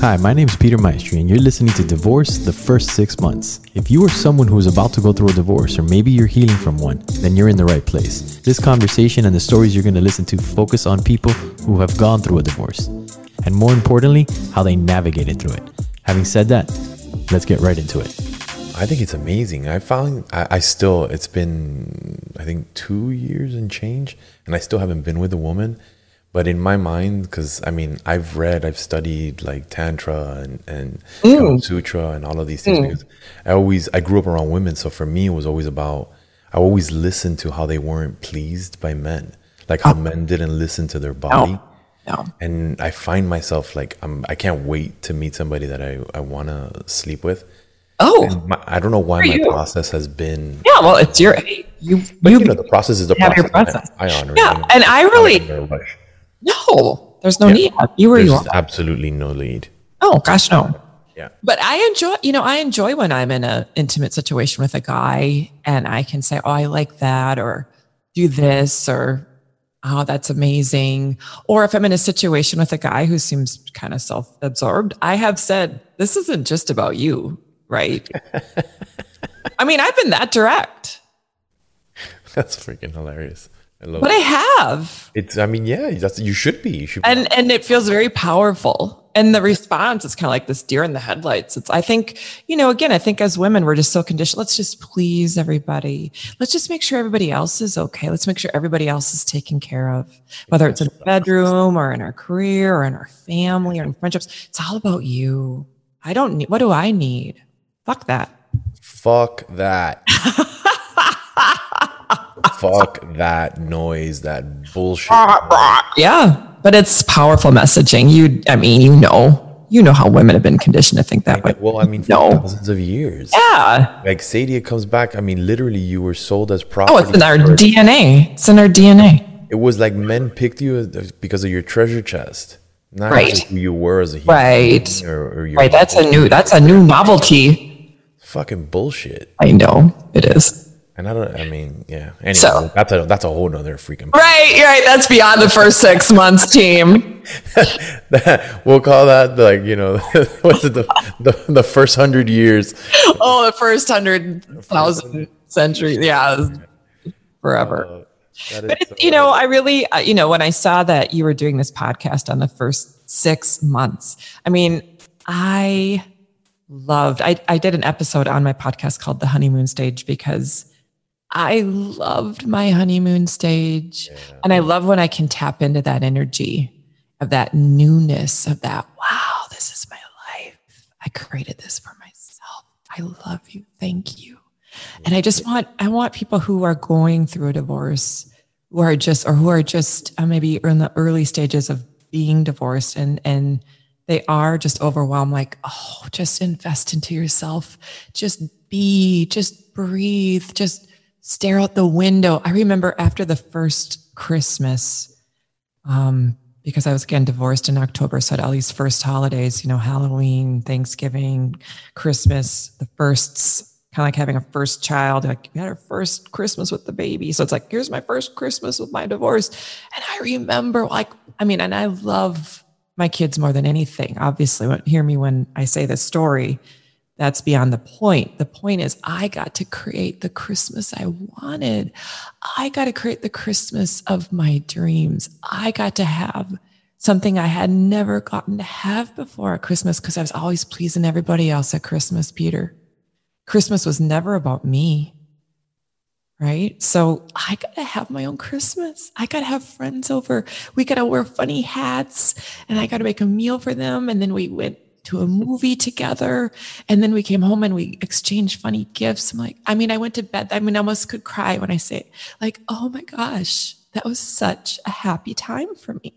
Hi, my name is Peter Maestri, and you're listening to Divorce the First Six Months. If you are someone who is about to go through a divorce, or maybe you're healing from one, then you're in the right place. This conversation and the stories you're going to listen to focus on people who have gone through a divorce, and more importantly, how they navigated through it. Having said that, let's get right into it. I think it's amazing. I found I, I still it's been I think two years and change, and I still haven't been with a woman. But in my mind, because I mean, I've read, I've studied like tantra and and mm. Kama Sutra and all of these things mm. because I always I grew up around women, so for me it was always about I always listened to how they weren't pleased by men, like how oh. men didn't listen to their body. No. No. And I find myself like I'm I can't wait to meet somebody that I I want to sleep with. Oh, My, I don't know why my you. process has been yeah. Well, it's your you. but you you know, the process is the process. process. I, I honor Yeah, it. and I really- in a rush. No. There's no Yeah. need. You were you are. absolutely no lead. Oh gosh, no. Yeah. But I enjoy, you know, I enjoy when I'm in an intimate situation with a guy and I can say, "Oh, I like that," or "Do this," or "Oh, that's amazing." Or if I'm in a situation with a guy who seems kind of self-absorbed, I have said, "This isn't just about you, right?" I mean, I've been that direct, That's freaking hilarious. I love but it. I have. It's I mean, yeah, that's you should be. You should be. and and it feels very powerful and the response is kind of like this deer in the headlights it's i think you know again i think as women we're just so conditioned let's just please everybody let's just make sure everybody else is okay let's make sure everybody else is taken care of whether it's in the bedroom or in our career or in our family or in friendships it's all about you i don't need what do i need fuck that Fuck that. Fuck that noise, that bullshit. yeah but it's powerful messaging you i mean you know you know how women have been conditioned to think that way Well, I mean, for No. thousands of years. yeah Like Sadia comes back. I mean, literally, you were sold as oh, property. Oh, it's in our for- DNA. It's in our DNA. It was like men picked you because of your treasure chest, not Right. who you were as a human Right. or, or your Right. That's a new. That's a new novelty. fucking bullshit. I know it is. And I don't. I mean, yeah. Anyway, So- that's a that's a whole nother freaking. Right. Right. That's beyond the first six months, team. we'll call that like you know what's it the the, the first hundred years. Oh, the first hundred thousand century. Yeah. Forever. Is But so- you know, I really, uh, you know, when I saw that you were doing this podcast on the first six months, I mean, I loved, I, I did an episode on my podcast called The Honeymoon Stage because I loved my honeymoon stage. And I love when I can tap into that energy of that newness of that, wow, this is my life. I created this for myself. I love you. Thank you. And I just want, I want people who are going through a divorce, who are just, or who are just uh, maybe in the early stages of being divorced and, and they are just overwhelmed, like, oh, just invest into yourself. Just be, just breathe, just stare out the window. I remember after the first Christmas, um, because I was again divorced in October, so I had all these first holidays, you know, Halloween, Thanksgiving, Christmas, the firsts, kind of like having a first child. Like we had our first Christmas with the baby. So it's like, here's my first Christmas with my divorce. And I remember like, I mean, and I love my kids more than anything. Obviously, hear me when I say this story. That's beyond the point. The point is, I got to create the Christmas I wanted. I got to create the Christmas of my dreams. I got to have something I had never gotten to have before at Christmas because I was always pleasing everybody else at Christmas, Peter. Christmas was never about me. Right. So I got to have my own Christmas. I got to have friends over. We got to wear funny hats and I got to make a meal for them. And then we went to a movie together. And then we came home and we exchanged funny gifts. I'm like, I mean, I went to bed. I mean, I almost could cry when I say, like, oh my gosh, that was such a happy time for me,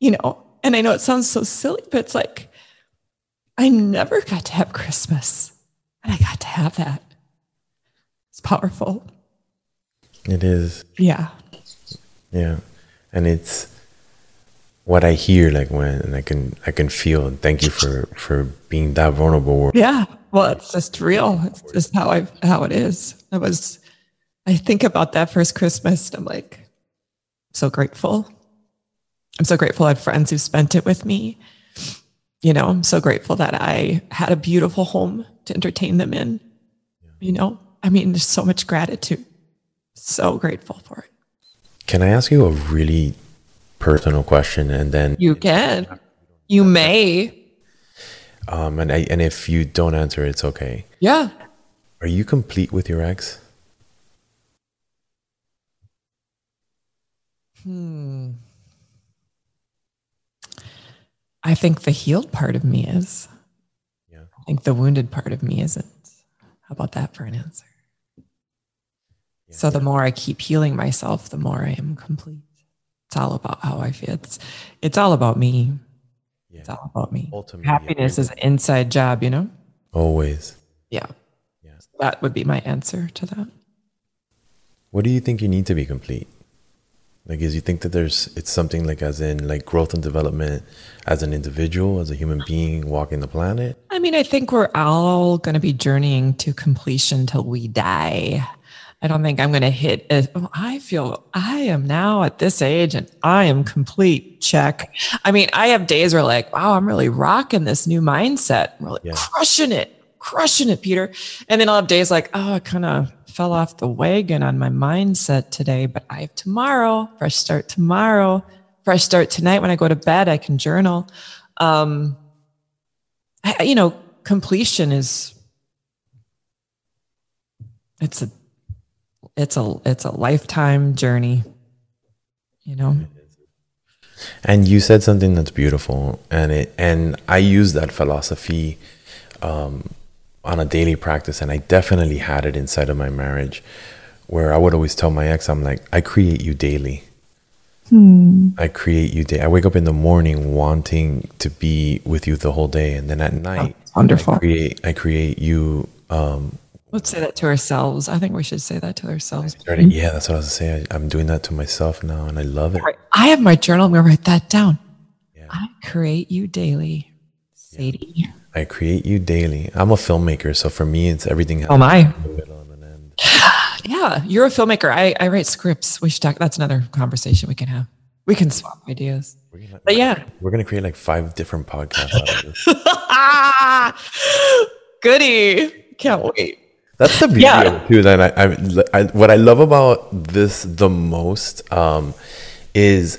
you know? And I know it sounds so silly, but it's like, I never got to have Christmas and I got to have that. It's powerful. It is. Yeah. Yeah. And it's what I hear like when and I can I can feel and thank you for for being that vulnerable. Yeah. Well, it's just real. It's just how I how it is. I was I think about that first Christmas and I'm like so grateful. I'm so grateful I had friends who spent it with me. you know, I'm so grateful that I had a beautiful home to entertain them in. You know, I mean, there's so much gratitude. So grateful for it. Can I ask you a really personal question and then You can. You may. um and I, and if you don't answer it's okay. Yeah. Are you complete with your ex? Hmm. I think the healed part of me is. Yeah. I think the wounded part of me isn't. How about that for an answer? So the more I keep healing myself, the more I am complete. It's all about how I feel. It's it's all about me. Yeah. It's all about me. Ultimately, Happiness is an inside job, you know? Always. Yeah. Yeah. That would be my answer to that. What do you think you need to be complete? Like, is you think that there's it's something like as in like growth and development as an individual, as a human being walking the planet? I mean, I think we're all going to be journeying to completion till we die. I don't think I'm going to hit it. Oh, I feel I am now at this age and I am complete. Check. I mean, I have days where like, wow, I'm really rocking this new mindset. I'm really Yeah. crushing it, crushing it, Peter. And then I'll have days like, oh, I kind of fell off the wagon on my mindset today, but I have tomorrow, fresh start tomorrow, fresh start tonight. When I go to bed, I can journal. Um, I- you know, completion is it's a it's a it's a lifetime journey. You know, And you said something that's beautiful, and it and I use that philosophy um, on a daily practice, and I definitely had it inside of my marriage, where I would always tell my ex, I'm like, I create you daily. I create you day. I wake up in the morning wanting to be with you the whole day, and then at night, wonderful. I create. I create you. Um, Let's say that to ourselves. I think we should say that to ourselves. starting, yeah, that's what I was saying. I, I'm doing that to myself now, and I love it. Right. I have my journal. I'm gonna write that down. I create you daily, Sadie. I create you daily. I'm a filmmaker, so for me, it's everything. Oh my. in the middle and an end. Yeah, you're a filmmaker. I, I write scripts. We should talk. That's another conversation we can have. We can swap ideas. But yeah, We're gonna create like five different podcasts out of this. goody. Can't wait. That's the beauty Yeah. of it too. That I, I, I, what I love about this the most um, is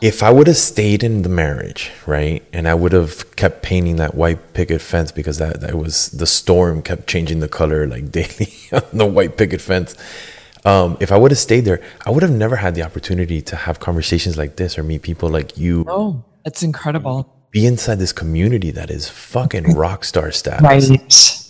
if I would have stayed in the marriage, right, and I would have kept painting that white picket fence because that that was the storm kept changing the color like daily on the white picket fence. Um, if I would have stayed there, I would have never had the opportunity to have conversations like this or meet people like you. Oh, it's incredible. Be inside this community that is fucking rock star status. Right.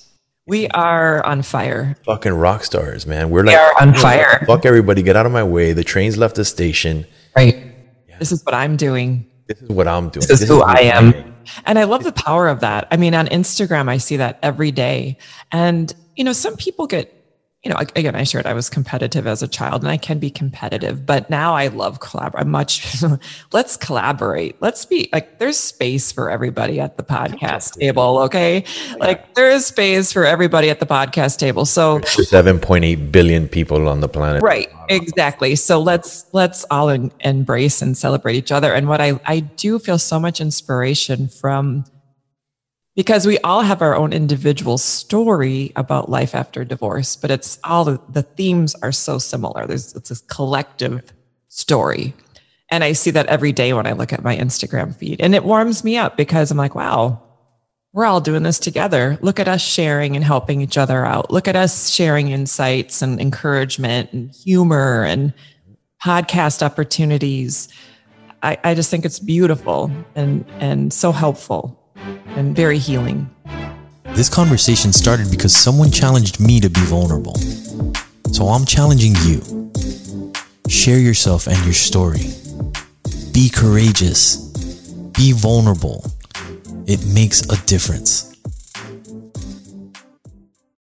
We are on fire. fucking rock stars, man. We're like, are on fire. Fuck everybody, get out of my way. The train's left the station. Right. This is what I'm doing. This is what I'm doing. This is who I am. And I love the power of that. I mean, on Instagram, I see that every day. And, you know, some people get, you know, again, I shared I was competitive as a child and I can be competitive, but now I love collaborate. I'm much, let's collaborate. Let's be like, there's space for everybody at the podcast table. Okay. Like there is space for everybody at the podcast table. So, Seven point eight billion people on the planet. right exactly so let's let's all en- embrace and celebrate each other and what i i do feel so much inspiration from because we all have our own individual story about life after divorce but it's all the, the themes are so similar there's it's this collective story and i see that every day when i look at my instagram feed and it warms me up because i'm like wow we're all doing this together. Look at us sharing and helping each other out. Look at us sharing insights and encouragement and humor and podcast opportunities. I, I just think it's beautiful and, and so helpful and very healing. This conversation started because someone challenged me to be vulnerable. So I'm challenging you. Share yourself and your story. Be courageous. Be vulnerable. It makes a difference.